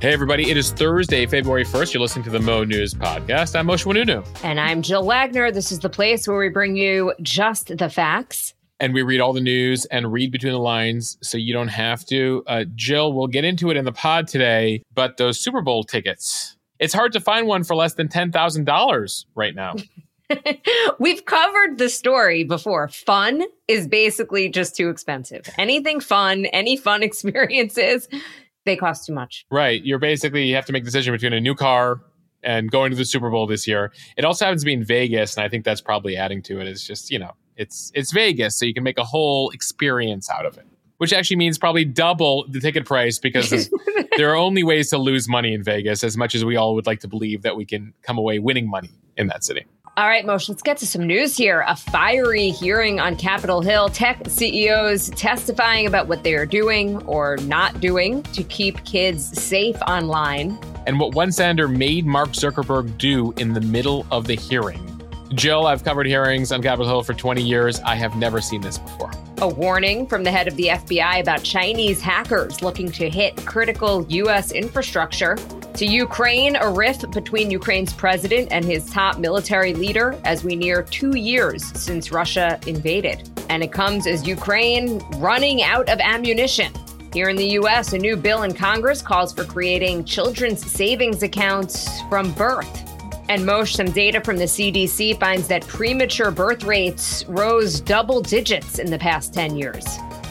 Hey, everybody. It is Thursday, February 1st. You're listening to the Mo News Podcast. I'm Mosheh Oinounou. And I'm Jill Wagner. This is the place where we bring you just the facts. And we read all the news and read between the lines so you don't have to. Uh, Jill, we'll get into it in the pod today, but those Super Bowl tickets, it's hard to find one for less than $10,000 right now. We've covered the story before. Fun is basically just too expensive. Anything fun, any fun experiences, they cost too much. Right. You're basically, you have to make a decision between a new car and going to the Super Bowl this year. It also happens to be in Vegas, and I think that's probably adding to it. It's just, you know, it's it's Vegas, so you can make a whole experience out of it. Which actually means probably double the ticket price because there are only ways to lose money in Vegas, as much as we all would like to believe that we can come away winning money in that city. All right, Mosheh, let's get to some news here. A fiery hearing on Capitol Hill. Tech CEOs testifying about what they are doing or not doing to keep kids safe online. And what one senator made Mark Zuckerberg do in the middle of the hearing. Jill, I've covered hearings on Capitol Hill for 20 years. I have never seen this before. A warning from the head of the FBI about Chinese hackers looking to hit critical U.S. infrastructure. To Ukraine, a rift between Ukraine's president and his top military leader as we near two years since Russia invaded. And it comes as Ukraine running out of ammunition. Here in the U.S., a new bill in Congress calls for creating children's savings accounts from birth. And Mosheh, some data from the CDC finds that premature birth rates rose double digits in the past 10 years.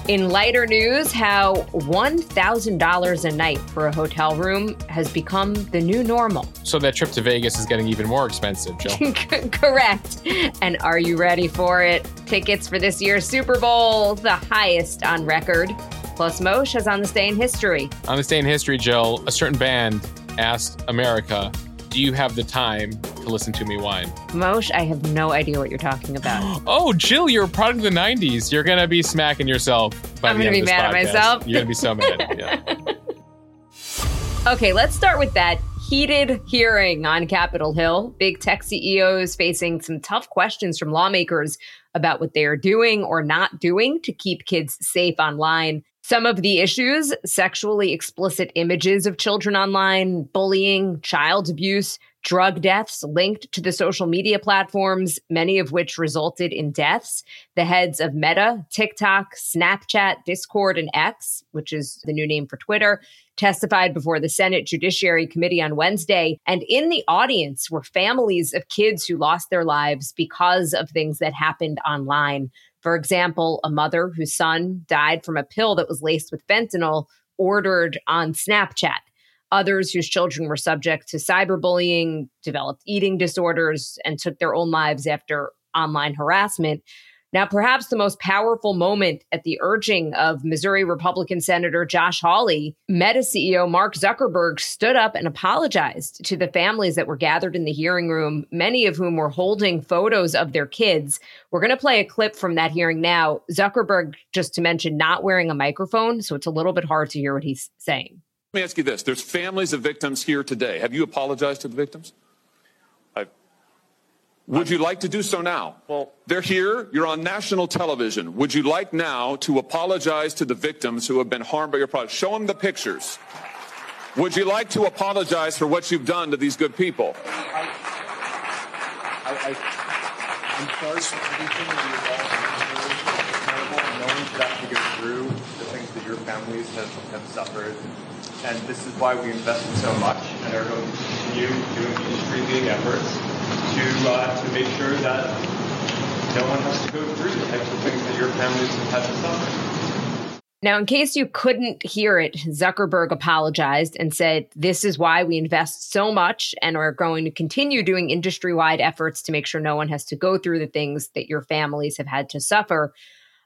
In lighter news, how $1,000 a night for a hotel room has become the new normal. So that trip to Vegas is getting even more expensive, Jill. Correct. And are you ready for it? Tickets for this year's Super Bowl, the highest on record. Plus, Mosheh has on this day in history. On this day in history, Jill, a certain band asked America, Do you have the time to listen to me whine? Mosheh, I have no idea what you're talking about. oh, Jill, you're a product of the 90s. You're going to be smacking yourself. By I'm going to be mad podcast. at myself. You're going to be so mad. Yeah. Okay, let's start with that heated hearing on Capitol Hill. Big tech CEOs facing some tough questions from lawmakers about what they are doing or not doing to keep kids safe online. Some of the issues sexually explicit images of children online, bullying, child abuse, drug deaths linked to the social media platforms, many of which resulted in deaths. The heads of Meta, TikTok, Snapchat, Discord, and X, which is the new name for Twitter, testified before the Senate Judiciary Committee on Wednesday. And in the audience were families of kids who lost their lives because of things that happened online. For example, a mother whose son died from a pill that was laced with fentanyl ordered on Snapchat. Others whose children were subject to cyberbullying, developed eating disorders, and took their own lives after online harassment. Now, perhaps the most powerful moment at the urging of Missouri Republican Senator Josh Hawley, Meta CEO Mark Zuckerberg stood up and apologized to the families that were gathered in the hearing room, many of whom were holding photos of their kids. We're going to play a clip from that hearing now. Zuckerberg, just to mention, not wearing a microphone, so it's a little bit hard to hear what he's saying. Let me ask you this there's families of victims here today. Have you apologized to the victims? Would you like to do so now? Well, they're here. You're on national television. Would you like now to apologize to the victims who have been harmed by your product? Show them the pictures. Would you like to apologize for what you've done to these good people? I, I, am sorry for everything that you've all been No one should have to go through the things that your families have, have suffered. And this is why we invested so much and are going to continue doing industry-leading efforts to uh, to make sure that no one has to go through the types of things that your families have had to suffer. Now, in case you couldn't hear it, Zuckerberg apologized and said, This is why we invest so much and are going to continue doing industry wide efforts to make sure no one has to go through the things that your families have had to suffer.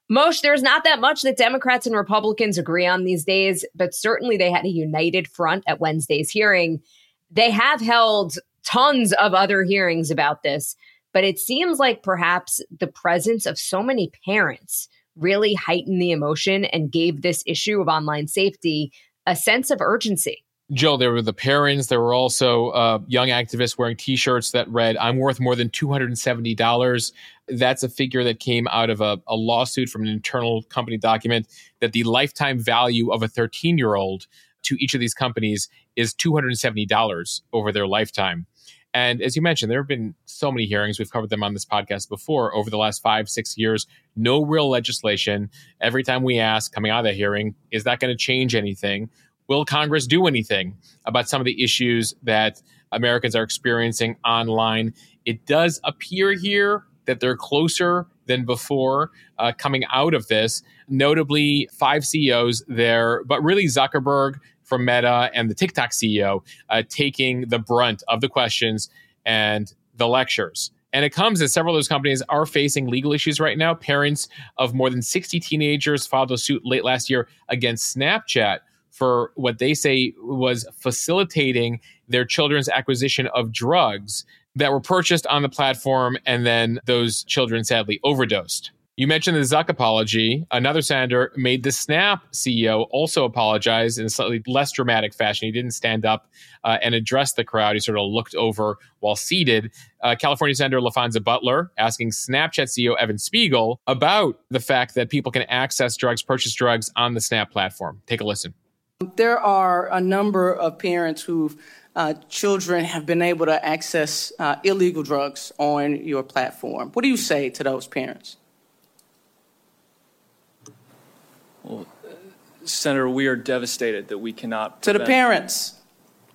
Mosheh, there's not that much that Democrats and Republicans agree on these days, but certainly they had a united front at Wednesday's hearing. They have held tons of other hearings about this, but it seems like perhaps the presence of so many parents really heightened the emotion and gave this issue of online safety a sense of urgency. Joe, there were the parents. There were also uh, young activists wearing T-shirts that read, "I'm worth more than two hundred and seventy dollars." That's a figure that came out of a, a, lawsuit from an internal company document that the lifetime value of a 13-year-old to each of these companies is $270 over their lifetime. And as you mentioned, there have been so many hearings. We've covered them on this podcast before over the last five, six years. No real legislation. Every time we ask, coming out of the hearing, is that going to change anything? Will Congress do anything about some of the issues that Americans are experiencing online? It does appear here that they're closer than before uh, coming out of this. Notably, five CEOs there, but really Zuckerberg from Meta and the TikTok CEO uh, taking the brunt of the questions and the lectures. And it comes as several of those companies are facing legal issues right now. Parents of more than 60 teenagers filed a suit late last year against Snapchat for what they say was facilitating their children's acquisition of drugs that were purchased on the platform and then those children sadly overdosed. You mentioned the Zuck apology. Another senator made the Snap CEO also apologize in a slightly less dramatic fashion. He didn't stand up uh, and address the crowd. He sort of looked over while seated. Uh, California Senator Laphonza Butler asking Snapchat CEO Evan Spiegel about the fact that people can access drugs, purchase drugs on the Snap platform. Take a listen. There are a number of parents who've uh, children have been able to access uh, illegal drugs on your platform. What do you say to those parents? Well, Senator, we are devastated that we cannot. To the parents,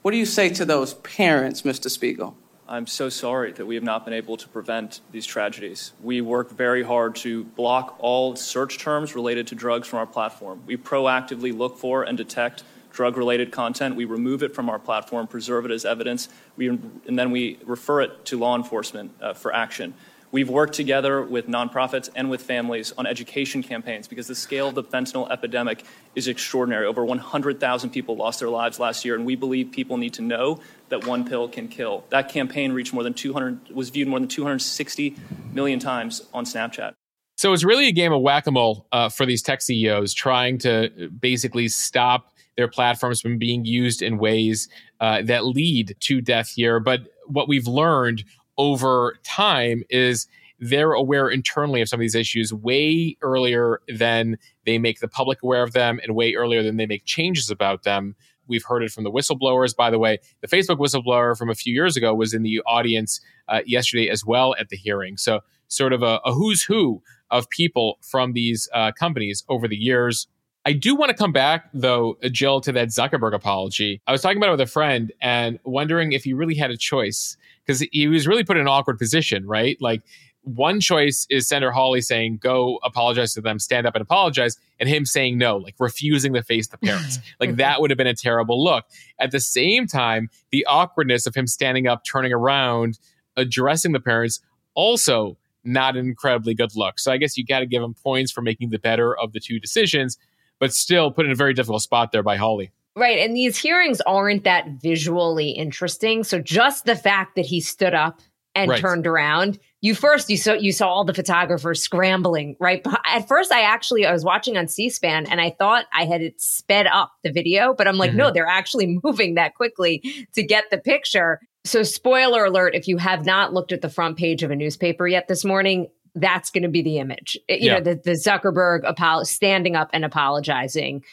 what do you say to those parents, Mr. Spiegel? I'm so sorry that we have not been able to prevent these tragedies. We work very hard to block all search terms related to drugs from our platform. We proactively look for and detect drug related content. We remove it from our platform, preserve it as evidence, we, and then we refer it to law enforcement uh, for action. We've worked together with nonprofits and with families on education campaigns because the scale of the fentanyl epidemic is extraordinary. Over 100,000 people lost their lives last year, and we believe people need to know that one pill can kill. That campaign reached more than 200, was viewed more than 260 million times on Snapchat. So it's really a game of whack a mole uh, for these tech CEOs trying to basically stop their platforms from being used in ways uh, that lead to death here. But what we've learned over time is they're aware internally of some of these issues way earlier than they make the public aware of them and way earlier than they make changes about them. We've heard it from the whistleblowers. By the way, the Facebook whistleblower from a few years ago was in the audience uh, yesterday as well at the hearing. So, sort of a, a who's who of people from these uh, companies over the years. I do want to come back, though, Jill, to that Zuckerberg apology. I was talking about it with a friend and wondering if he really had a choice because he was really put in an awkward position, right? Like, one choice is Senator Hawley saying, go apologize to them, stand up and apologize, and him saying no, like refusing to face the parents. like, that would have been a terrible look. At the same time, the awkwardness of him standing up, turning around, addressing the parents, also not an incredibly good look. So I guess you got to give him points for making the better of the two decisions but still put in a very difficult spot there by Hawley. Right. And these hearings aren't that visually interesting. So just the fact that he stood up and right. turned around, you first you saw you saw all the photographers scrambling, right? At first I actually I was watching on C-SPAN and I thought I had it sped up the video, but I'm like, mm-hmm. no, they're actually moving that quickly to get the picture. So spoiler alert, if you have not looked at the front page of a newspaper yet this morning, that's going to be the image. You yeah. know, the, the Zuckerberg apolo- standing up and apologizing.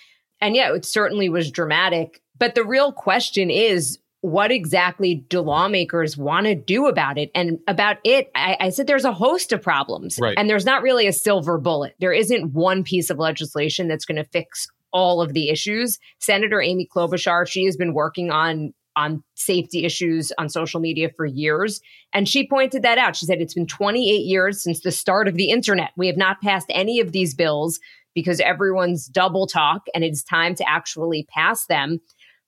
And yeah, it certainly was dramatic. But the real question is what exactly do lawmakers want to do about it? And about it, I, I, said there's a host of problems. Right. And there's not really a silver bullet. There isn't one piece of legislation that's going to fix all of the issues. Senator Amy Klobuchar, she has been working on on safety issues on social media for years. And she pointed that out. She said it's been 28 years since the start of the internet. We have not passed any of these bills because everyone's double talk and it's time to actually pass them.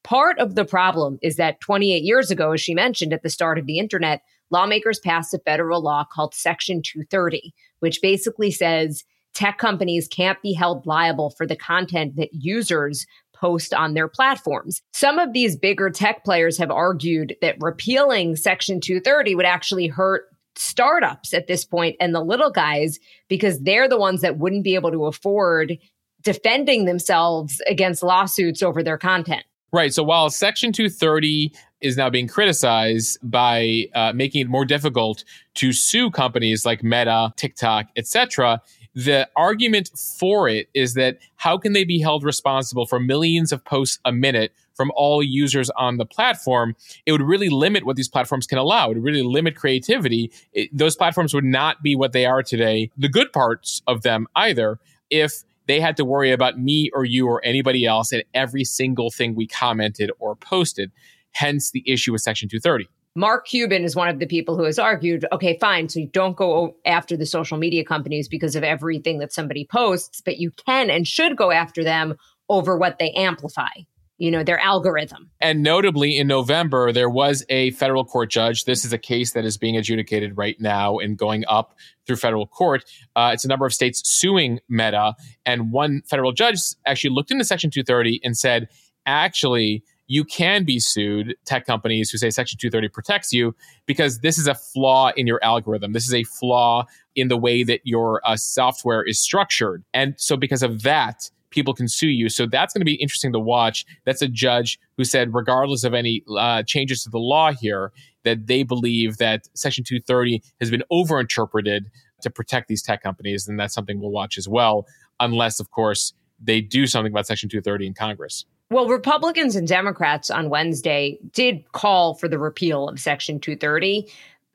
Part of the problem is that 28 years ago, as she mentioned at the start of the internet, lawmakers passed a federal law called Section 230, which basically says tech companies can't be held liable for the content that users post on their platforms. Some of these bigger tech players have argued that repealing Section 230 would actually hurt startups at this point and the little guys because they're the ones that wouldn't be able to afford defending themselves against lawsuits over their content. Right. So while Section 230 is now being criticized by uh, making it more difficult to sue companies like Meta, TikTok, etc., the argument for it is that how can they be held responsible for millions of posts a minute from all users on the platform? It would really limit what these platforms can allow. It would really limit creativity. It, those platforms would not be what they are today, the good parts of them either, if they had to worry about me or you or anybody else and every single thing we commented or posted. Hence the issue with Section 230. Mark Cuban is one of the people who has argued, okay, fine, so you don't go after the social media companies because of everything that somebody posts, but you can and should go after them over what they amplify you know their algorithm. And notably in november there was a federal court judge. This is a case that is being adjudicated right now and going up through federal court. Uh, it's a number of states suing meta. And one federal judge actually looked into section 230 and said actually you can be sued, tech companies who say Section 230 protects you, because this is a flaw in your algorithm. This is a flaw in the way that your uh, software is structured. And so, because of that, people can sue you. So that's going to be interesting to watch. That's a judge who said, regardless of any uh, changes to the law here, that they believe that Section 230 has been overinterpreted to protect these tech companies. And that's something we'll watch as well, unless, of course, they do something about Section 230 in Congress. Well, Republicans and Democrats on Wednesday did call for the repeal of Section 230.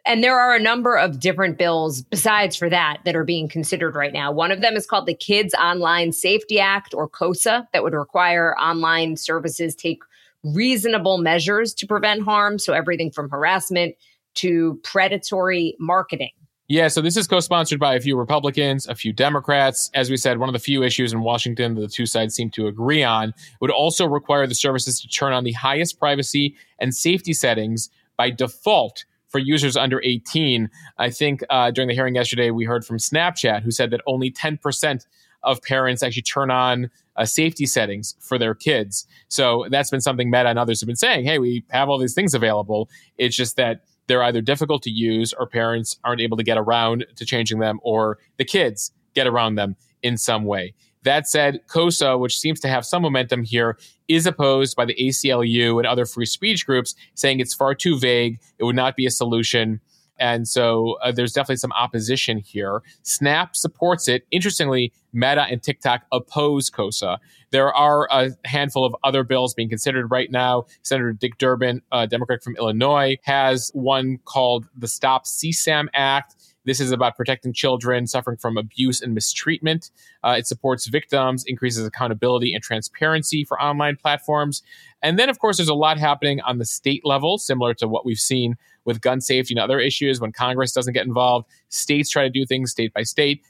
And there are a number of different bills besides for that that are being considered right now. One of them is called the Kids Online Safety Act or KOSA that would require online services take reasonable measures to prevent harm. So everything from harassment to predatory marketing. Yeah, so this is co sponsored by a few Republicans, a few Democrats. As we said, one of the few issues in Washington that the two sides seem to agree on would also require the services to turn on the highest privacy and safety settings by default for users under 18. I think uh, during the hearing yesterday, we heard from Snapchat, who said that only 10% of parents actually turn on uh, safety settings for their kids. So that's been something Meta and others have been saying. Hey, we have all these things available. It's just that they're either difficult to use or parents aren't able to get around to changing them or the kids get around them in some way. That said, KOSA, which seems to have some momentum here, is opposed by the ACLU and other free speech groups, saying it's far too vague. It would not be a solution. And so uh, there's definitely some opposition here. Snap supports it. Interestingly, Meta and TikTok oppose KOSA. There are a handful of other bills being considered right now. Senator Dick Durbin, a Democrat from Illinois, has one called the Stop CSAM Act. This is about protecting children suffering from abuse and mistreatment. Uh, it supports victims, increases accountability and transparency for online platforms. And then, of course, there's a lot happening on the state level, similar to what we've seen with gun safety and other issues. When Congress doesn't get involved, states try to do things state by state.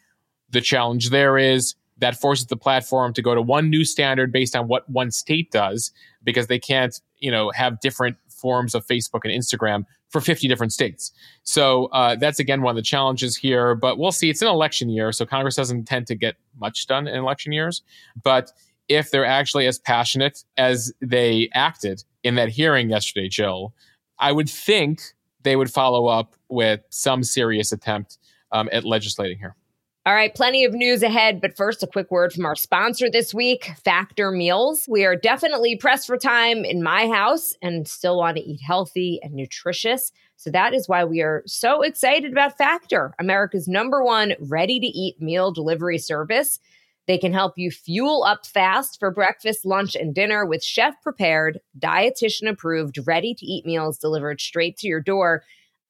The challenge there is that forces the platform to go to one new standard based on what one state does because they can't, you know, have different forms of Facebook and Instagram for 50 different states. So uh, that's again one of the challenges here. But we'll see. It's an election year, so Congress doesn't tend to get much done in election years. But if they're actually as passionate as they acted in that hearing yesterday, Jill, I would think they would follow up with some serious attempt um, at legislating here. All right, plenty of news ahead, but first, a quick word from our sponsor this week, Factor Meals. We are definitely pressed for time in my house and still want to eat healthy and nutritious. So that is why we are so excited about Factor, America's number one ready to eat meal delivery service. They can help you fuel up fast for breakfast, lunch, and dinner with chef prepared, dietitian approved, ready to eat meals delivered straight to your door.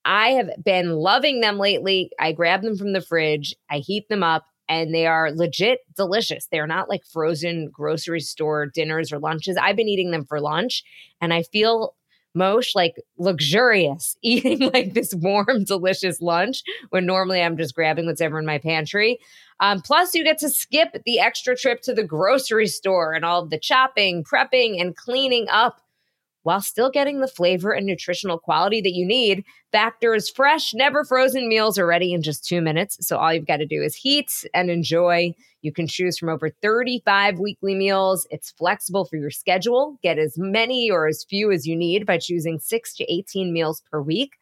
I have been loving them lately. I grab them from the fridge, I heat them up, and they are legit delicious. They're not like frozen grocery store dinners or lunches. I've been eating them for lunch, and I feel Mosh like luxurious eating like this warm, delicious lunch when normally I'm just grabbing what's ever in my pantry. Um, plus, you get to skip the extra trip to the grocery store and all the chopping, prepping, and cleaning up while still getting the flavor and nutritional quality that you need. Factor's fresh, never frozen meals are ready in just two minutes. So all you've got to do is heat and enjoy. You can choose from over 35 weekly meals. It's flexible for your schedule. Get as many or as few as you need by choosing six to 18 meals per week.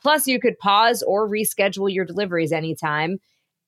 Plus, you could pause or reschedule your deliveries anytime.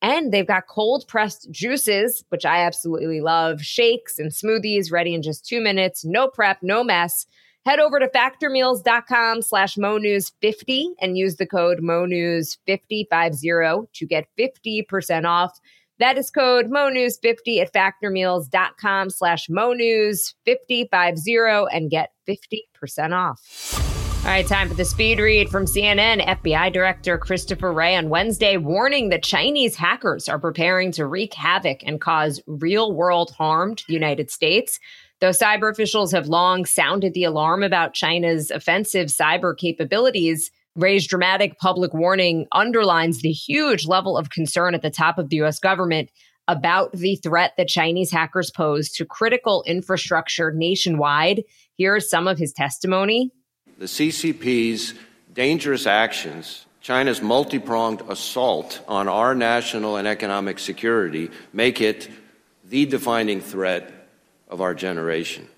And they've got cold pressed juices, which I absolutely love, shakes and smoothies ready in just two minutes. No prep, no mess. Head over to factormeals.com slash monews50 and use the code monews5050 to get 50% off. That is code MONews50 at factormeals.com slash MONews5050 and get 50% off. All right, time for the speed read from CNN. FBI Director Christopher Wray on Wednesday warning that Chinese hackers are preparing to wreak havoc and cause real world harm to the United States. Though cyber officials have long sounded the alarm about China's offensive cyber capabilities, Wray's dramatic public warning underlines the huge level of concern at the top of the US government about the threat that Chinese hackers pose to critical infrastructure nationwide. Here's some of his testimony. The CCP's dangerous actions, China's multi pronged assault on our national and economic security, make it the defining threat of our generation.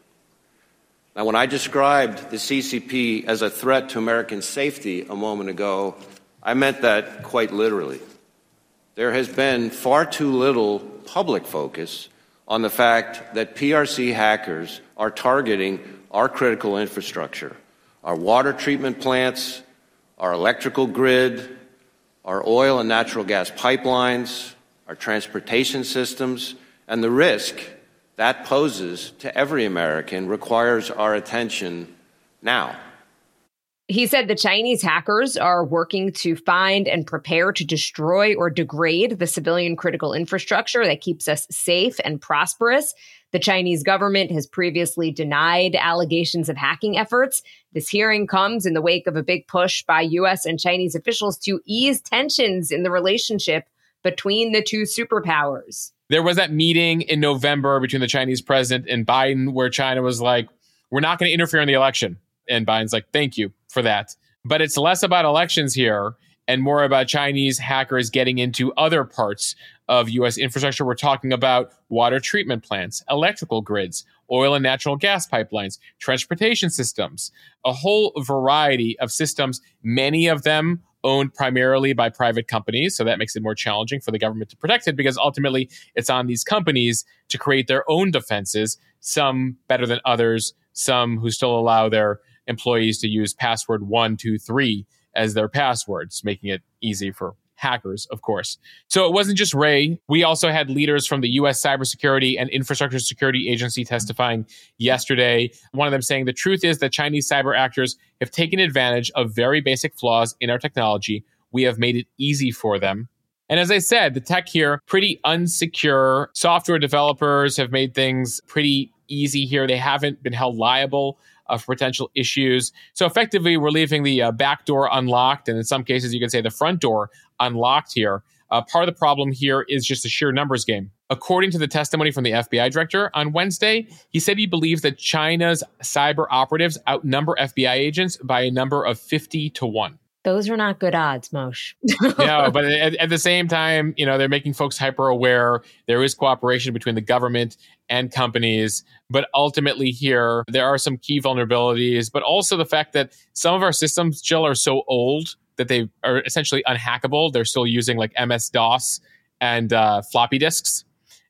Now, when I described the CCP as a threat to American safety a moment ago, I meant that quite literally. There has been far too little public focus on the fact that PRC hackers are targeting our critical infrastructure, our water treatment plants, our electrical grid, our oil and natural gas pipelines, our transportation systems, and the risk that poses to every American requires our attention now. He said the Chinese hackers are working to find and prepare to destroy or degrade the civilian critical infrastructure that keeps us safe and prosperous. The Chinese government has previously denied allegations of hacking efforts. This hearing comes in the wake of a big push by US and Chinese officials to ease tensions in the relationship between the two superpowers there was that meeting in November between the Chinese president and Biden where China was like, we're not going to interfere in the election. And Biden's like, thank you for that. But it's less about elections here and more about Chinese hackers getting into other parts of US infrastructure. We're talking about water treatment plants, electrical grids, oil and natural gas pipelines, transportation systems, a whole variety of systems, many of them owned primarily by private companies. So that makes it more challenging for the government to protect it because ultimately it's on these companies to create their own defenses, some better than others, some who still allow their employees to use password one, two, three as their passwords, making it easy for hackers, of course. So it wasn't just Wray. We also had leaders from the US Cybersecurity and Infrastructure Security Agency testifying yesterday. One of them saying the truth is that Chinese cyber actors have taken advantage of very basic flaws in our technology. We have made it easy for them. And as I said, the tech here, pretty unsecure. Software developers have made things pretty easy here. They haven't been held liable of potential issues. So effectively, we're leaving the uh, back door unlocked, and in some cases, you can say the front door unlocked here. Uh, part of the problem here is just a sheer numbers game. According to the testimony from the FBI director on Wednesday, he said he believes that China's cyber operatives outnumber FBI agents by a number of 50 to 1 those are not good odds, Mosheh. no, but at, at, the same time, you know, they're making folks hyper aware. There is cooperation between the government and companies. But ultimately, here, there are some key vulnerabilities, but also the fact that some of our systems, Jill, are so old that they are essentially unhackable. They're still using like MS DOS and uh, floppy disks.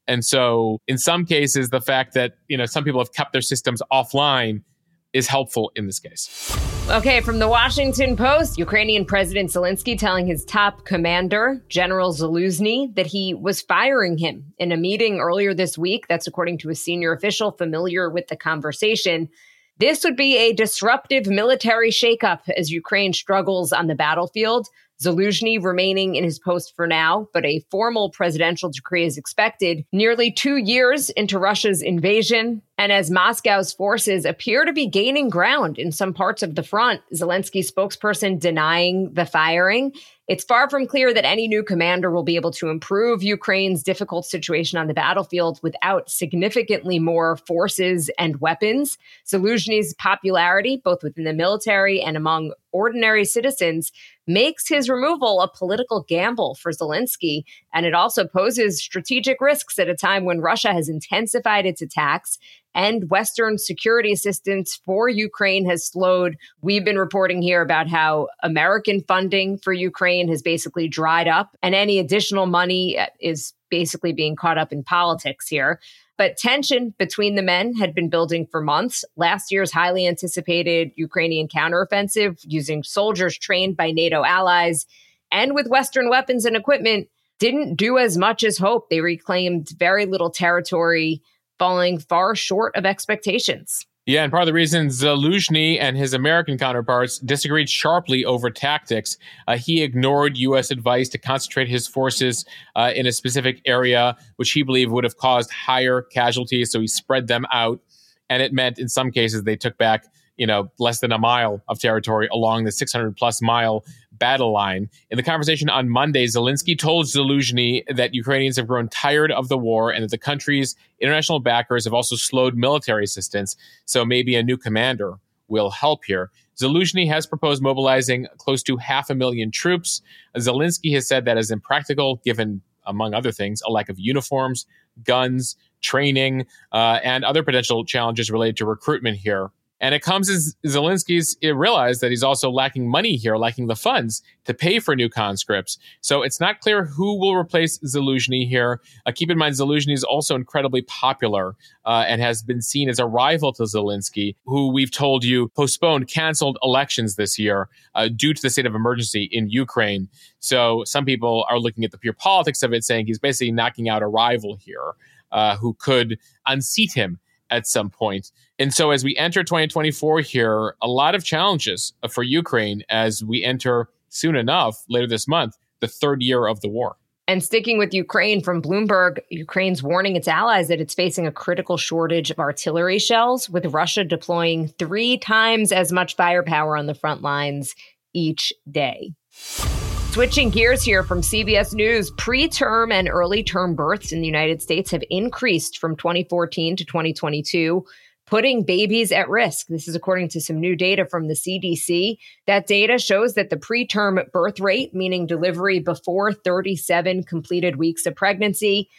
And so, in some cases, the fact that you know some people have kept their systems offline is helpful in this case. Okay, from the Washington Post, Ukrainian President Zelensky telling his top commander, General Zaluzhny, that he was firing him in a meeting earlier this week. That's according to a senior official familiar with the conversation. This would be a disruptive military shakeup as Ukraine struggles on the battlefield. Zaluzhny remaining in his post for now, but a formal presidential decree is expected nearly two years into Russia's invasion. And as Moscow's forces appear to be gaining ground in some parts of the front, Zelensky's spokesperson denying the firing. It's far from clear that any new commander will be able to improve Ukraine's difficult situation on the battlefield without significantly more forces and weapons. Zaluzhny's popularity, both within the military and among ordinary citizens, makes his removal a political gamble for Zelensky. And it also poses strategic risks at a time when Russia has intensified its attacks and Western security assistance for Ukraine has slowed. We've been reporting here about how American funding for Ukraine has basically dried up, and any additional money is basically being caught up in politics here. But tension between the men had been building for months. Last year's highly anticipated Ukrainian counteroffensive using soldiers trained by NATO allies and with Western weapons and equipment didn't do as much as hoped. They reclaimed very little territory, falling far short of expectations. Yeah, and part of the reason Zaluzhny and his American counterparts disagreed sharply over tactics, uh, he ignored U.S. advice to concentrate his forces uh, in a specific area, which he believed would have caused higher casualties. So he spread them out, and it meant in some cases they took back, you know, less than a mile of territory along the 600 plus mile battle line. In the conversation on Monday, Zelensky told Zaluzhny that Ukrainians have grown tired of the war and that the country's international backers have also slowed military assistance. So maybe a new commander will help here. Zaluzhny has proposed mobilizing close to half a million troops. Zelensky has said that is impractical, given, among other things, a lack of uniforms, guns, training, uh, and other potential challenges related to recruitment here. And it comes as Zelensky's realized that he's also lacking money here, lacking the funds to pay for new conscripts. So it's not clear who will replace Zaluzhny here. Uh, keep in mind, Zaluzhny is also incredibly popular uh, and has been seen as a rival to Zelensky, who we've told you postponed, canceled elections this year uh, due to the state of emergency in Ukraine. So some people are looking at the pure politics of it, saying he's basically knocking out a rival here uh, who could unseat him at some point. And so as we enter 2024 here, a lot of challenges uh, for Ukraine as we enter soon enough later this month, the third year of the war. And sticking with Ukraine from Bloomberg, Ukraine's warning its allies that it's facing a critical shortage of artillery shells, with Russia deploying three times as much firepower on the front lines each day. Switching gears here from CBS News, preterm and early term births in the United States have increased from 2014 to 2022, putting babies at risk. This is according to some new data from the CDC. That data shows that the preterm birth rate, meaning delivery before 37 completed weeks of pregnancy,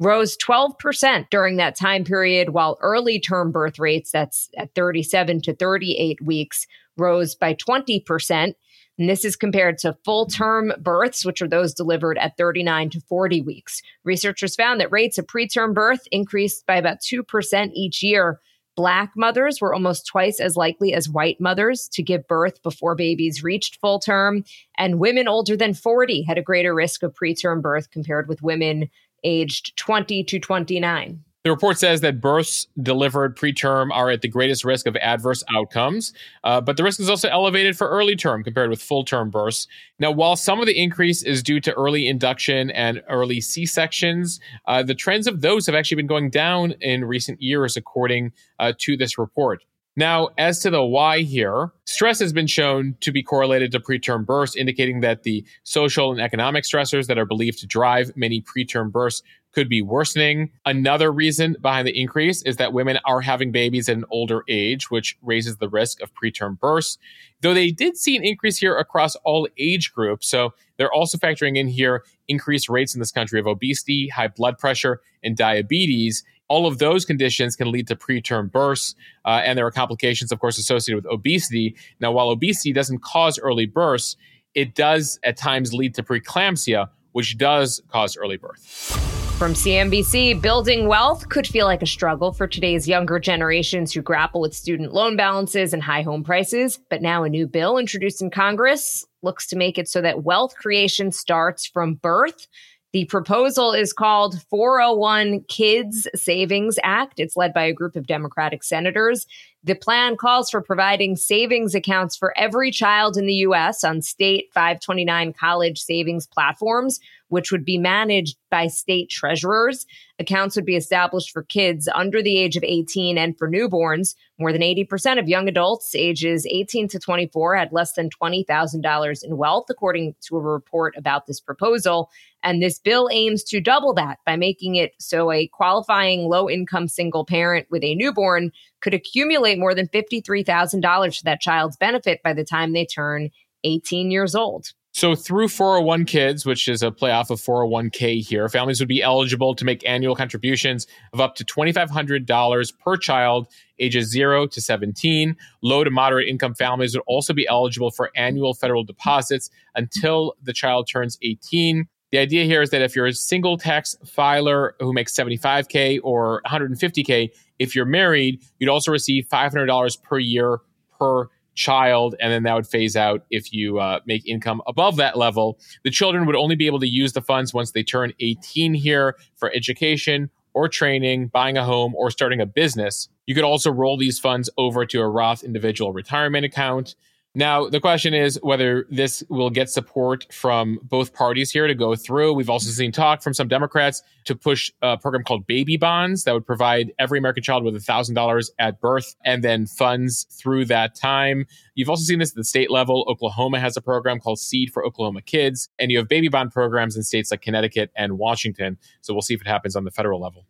rose 12% during that time period, while early term birth rates, that's at 37 to 38 weeks, rose by 20%. And this is compared to full term births, which are those delivered at 39 to 40 weeks. Researchers found that rates of preterm birth increased by about 2% each year. Black mothers were almost twice as likely as white mothers to give birth before babies reached full term. And women older than 40 had a greater risk of preterm birth compared with women aged 20 to 29. The report says that births delivered preterm are at the greatest risk of adverse outcomes, uh, but the risk is also elevated for early term compared with full term births. Now, while some of the increase is due to early induction and early C sections, uh, the trends of those have actually been going down in recent years, according uh, to this report. Now, as to the why here, stress has been shown to be correlated to preterm births, indicating that the social and economic stressors that are believed to drive many preterm births could be worsening. Another reason behind the increase is that women are having babies at an older age, which raises the risk of preterm births. Though they did see an increase here across all age groups. So they're also factoring in here increased rates in this country of obesity, high blood pressure, and diabetes all of those conditions can lead to preterm births, uh, and there are complications, of course, associated with obesity. Now, while obesity doesn't cause early births, it does at times lead to preeclampsia, which does cause early birth. From CNBC, building wealth could feel like a struggle for today's younger generations who grapple with student loan balances and high home prices. But now a new bill introduced in Congress looks to make it so that wealth creation starts from birth. The proposal is called 401 Kids Savings Act. It's led by a group of Democratic senators. The plan calls for providing savings accounts for every child in the U.S. on state 529 college savings platforms which would be managed by state treasurers. Accounts would be established for kids under the age of 18 and for newborns. More than 80% of young adults ages 18 to 24 had less than $20,000 in wealth, according to a report about this proposal. And this bill aims to double that by making it so a qualifying low income single parent with a newborn could accumulate more than $53,000 for that child's benefit by the time they turn 18 years old. So through 401 Kids, which is a playoff of 401k here, families would be eligible to make annual contributions of up to $2,500 per child ages 0 to 17. Low to moderate income families would also be eligible for annual federal deposits until the child turns 18. The idea here is that if you're a single tax filer who makes 75K or 150K, if you're married, you'd also receive $500 per year per child, and then that would phase out if you uh, make income above that level. The children would only be able to use the funds once they turn 18 here for education or training, buying a home, or starting a business. You could also roll these funds over to a Roth individual retirement account. Now, the question is whether this will get support from both parties here to go through. We've also seen talk from some Democrats to push a program called baby bonds that would provide every American child with $1,000 at birth and then funds through that time. You've also seen this at the state level. Oklahoma has a program called Seed for Oklahoma Kids, and you have baby bond programs in states like Connecticut and Washington. So we'll see if it happens on the federal level.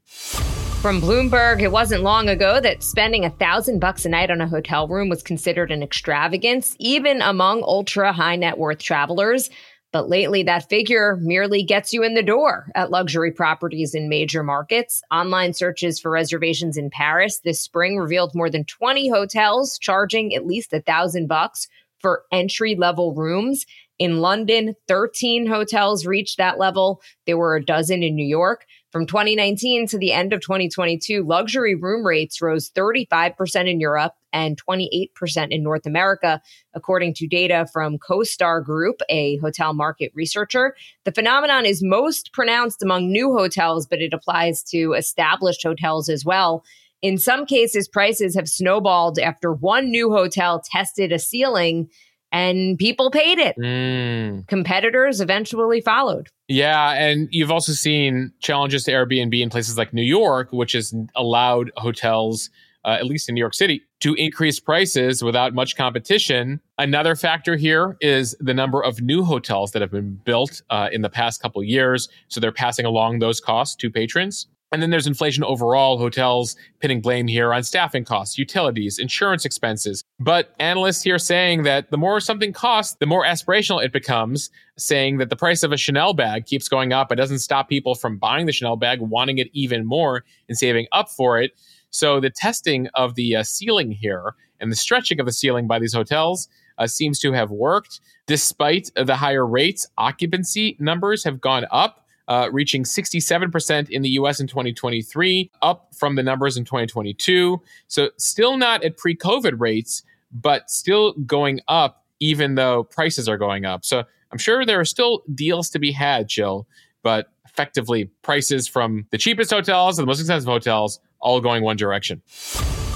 From Bloomberg, it wasn't long ago that spending a thousand bucks a night on a hotel room was considered an extravagance, even among ultra high net worth travelers. But lately, that figure merely gets you in the door at luxury properties in major markets. Online searches for reservations in Paris this spring revealed more than 20 hotels charging at least a thousand bucks for entry level rooms. In London, 13 hotels reached that level. There were a dozen in New York. From 2019 to the end of 2022, luxury room rates rose 35% in Europe and 28% in North America, according to data from CoStar Group, a hotel market researcher. The phenomenon is most pronounced among new hotels, but it applies to established hotels as well. In some cases, prices have snowballed after one new hotel tested a ceiling and people paid it. Mm. Competitors eventually followed. Yeah, and you've also seen challenges to Airbnb in places like New York, which has allowed hotels, uh, at least in New York City, to increase prices without much competition. Another factor here is the number of new hotels that have been built uh, in the past couple years. So they're passing along those costs to patrons. And then there's inflation overall, hotels pinning blame here on staffing costs, utilities, insurance expenses. But analysts here saying that the more something costs, the more aspirational it becomes, saying that the price of a Chanel bag keeps going up. It doesn't stop people from buying the Chanel bag, wanting it even more and saving up for it. So the testing of the uh, ceiling here and the stretching of the ceiling by these hotels uh, seems to have worked. Despite the higher rates, occupancy numbers have gone up uh, reaching 67% in the US in 2023, up from the numbers in 2022. So, still not at pre COVID rates, but still going up, even though prices are going up. So, I'm sure there are still deals to be had, Jill, but effectively, prices from the cheapest hotels to the most expensive hotels all going one direction.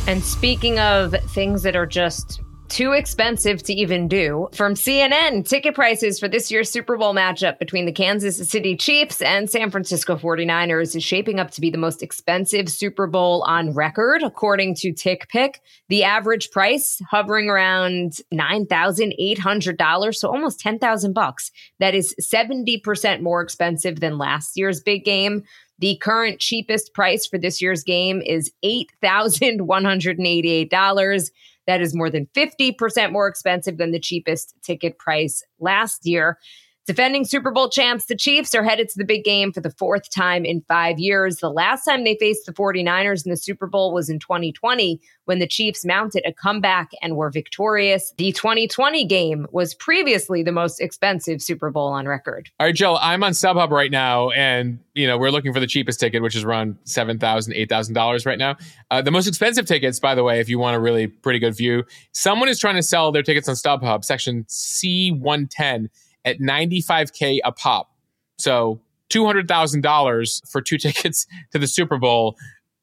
And speaking of things that are just too expensive to even do. From CNN, ticket prices for this year's Super Bowl matchup between the Kansas City Chiefs and San Francisco 49ers is shaping up to be the most expensive Super Bowl on record, according to TickPick. The average price hovering around $9,800, so almost 10,000 bucks. That is 70% more expensive than last year's big game. The current cheapest price for this year's game is $8,188. That is more than 50% more expensive than the cheapest ticket price last year. Defending Super Bowl champs, the Chiefs are headed to the big game for the fourth time in five years. The last time they faced the 49ers in the Super Bowl was in 2020 when the Chiefs mounted a comeback and were victorious. The 2020 game was previously the most expensive Super Bowl on record. All right, Joe, I'm on StubHub right now, and you know we're looking for the cheapest ticket, which is around seven thousand, eight thousand dollars right now. Uh, the most expensive tickets, by the way, if you want a really pretty good view, someone is trying to sell their tickets on StubHub, section C110 at 95K a pop. So $200,000 for two tickets to the Super Bowl.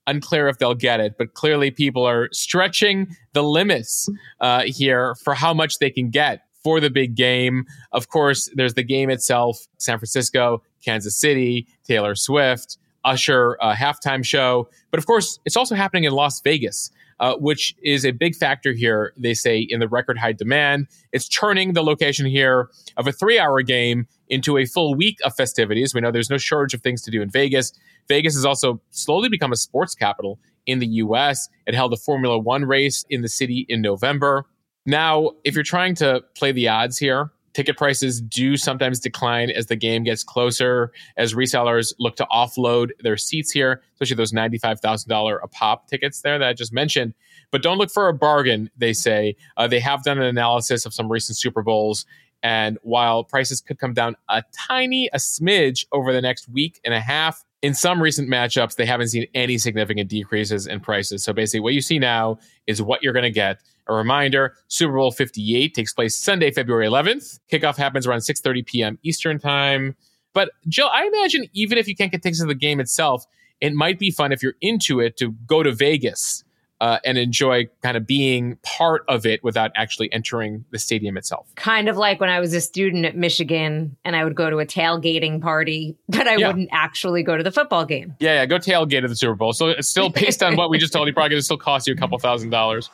Unclear if they'll get it, but clearly people are stretching the limits uh, here for how much they can get for the big game. Of course, there's the game itself San Francisco, Kansas City, Taylor Swift, Usher uh, halftime show. But of course, it's also happening in Las Vegas uh, which is a big factor here, they say, in the record high demand. It's turning the location here of a three hour game into a full week of festivities. We know there's no shortage of things to do in Vegas. Vegas has also slowly become a sports capital in the US. It held a Formula One race in the city in November. Now, if you're trying to play the odds here, ticket prices do sometimes decline as the game gets closer, as resellers look to offload their seats here, especially those $95,000 a pop tickets there that I just mentioned. But don't look for a bargain, they say. Uh, they have done an analysis of some recent Super Bowls. And while prices could come down a tiny, a smidge over the next week and a half, in some recent matchups, they haven't seen any significant decreases in prices. So basically, what you see now is what you're going to get. A reminder: Super Bowl 58 takes place Sunday, February 11th. Kickoff happens around 6:30 p.m. Eastern time. But Jill, I imagine even if you can't get tickets to the game itself, it might be fun if you're into it to go to Vegas uh, and enjoy kind of being part of it without actually entering the stadium itself. Kind of like when I was a student at Michigan and I would go to a tailgating party, but I Yeah. wouldn't actually go to the football game. Yeah, yeah, go tailgate at the Super Bowl. So it's still based on what we just told you, probably going to still cost you a couple thousand dollars.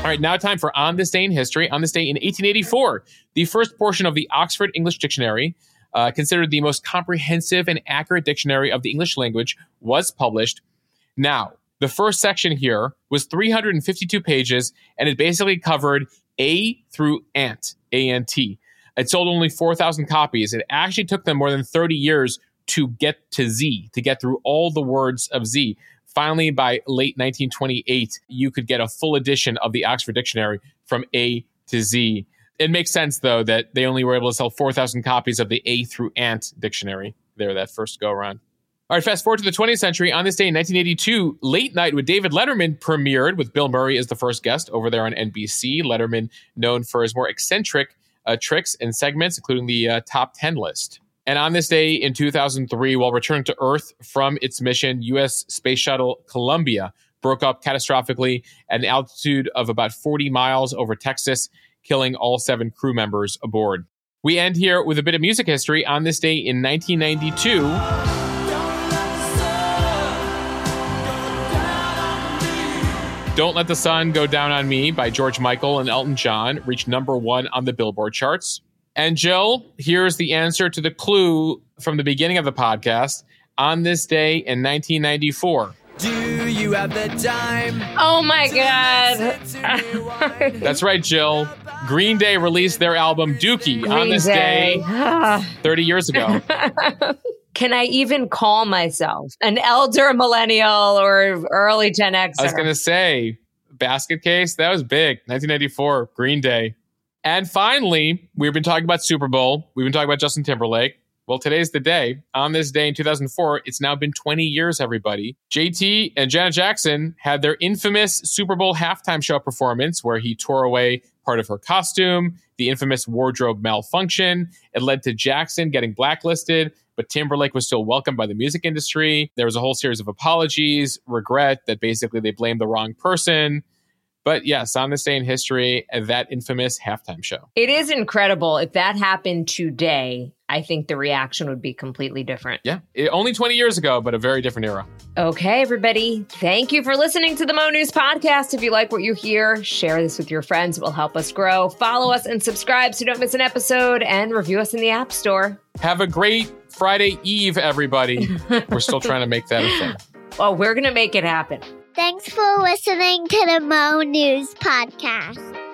All right, now time for On This Day in History. On this day in 1884, the first portion of the Oxford English Dictionary, uh, considered the most comprehensive and accurate dictionary of the English language, was published. Now, the first section here was 352 pages, and it basically covered A through Ant, A N T. It sold only 4,000 copies. It actually took them more than 30 years to get to Z, to get through all the words of Z. Finally, by late 1928, you could get a full edition of the Oxford Dictionary from A to Z. It makes sense, though, that they only were able to sell 4,000 copies of the A through Ant dictionary there that first go around. All right, fast forward to the 20th century. On this day in 1982, Late Night with David Letterman premiered with Bill Murray as the first guest over there on NBC. Letterman, known for his more eccentric uh, tricks and segments, including the uh, top 10 list. And on this day in 2003, while returning to Earth from its mission, U.S. Space Shuttle Columbia broke up catastrophically at an altitude of about 40 miles over Texas, killing all seven crew members aboard. We end here with a bit of music history. On this day in 1992, Don't Let the Sun Go Down on Me by George Michael and Elton John reached number one on the Billboard charts. And Jill, here's the answer to the clue from the beginning of the podcast. On this day in 1994, Do you have the time? Oh my God. that's right, Jill. Green Day released their album Dookie on this Day. day 30 years ago. Can I even call myself an elder millennial or early Gen X? I was going to say, basket case, that was big. 1994, Green Day. And finally, we've been talking about Super Bowl. We've been talking about Justin Timberlake. Well, today's the day. On this day in 2004, it's now been 20 years, everybody. JT and Janet Jackson had their infamous Super Bowl halftime show performance where he tore away part of her costume, the infamous wardrobe malfunction. It led to Jackson getting blacklisted, but Timberlake was still welcomed by the music industry. There was a whole series of apologies, regret that basically they blamed the wrong person. But yes, on this day in history, that infamous halftime show. It is incredible. If that happened today, I think the reaction would be completely different. Yeah, it, only 20 years ago, but a very different era. Okay, everybody. Thank you for listening to the Mo News Podcast. If you like what you hear, share this with your friends. It will help us grow. Follow us and subscribe so you don't miss an episode and review us in the App Store. Have a great Friday Eve, everybody. We're still trying to make that a thing. Oh, we're going to make it happen. Thanks for listening to the Mo News Podcast.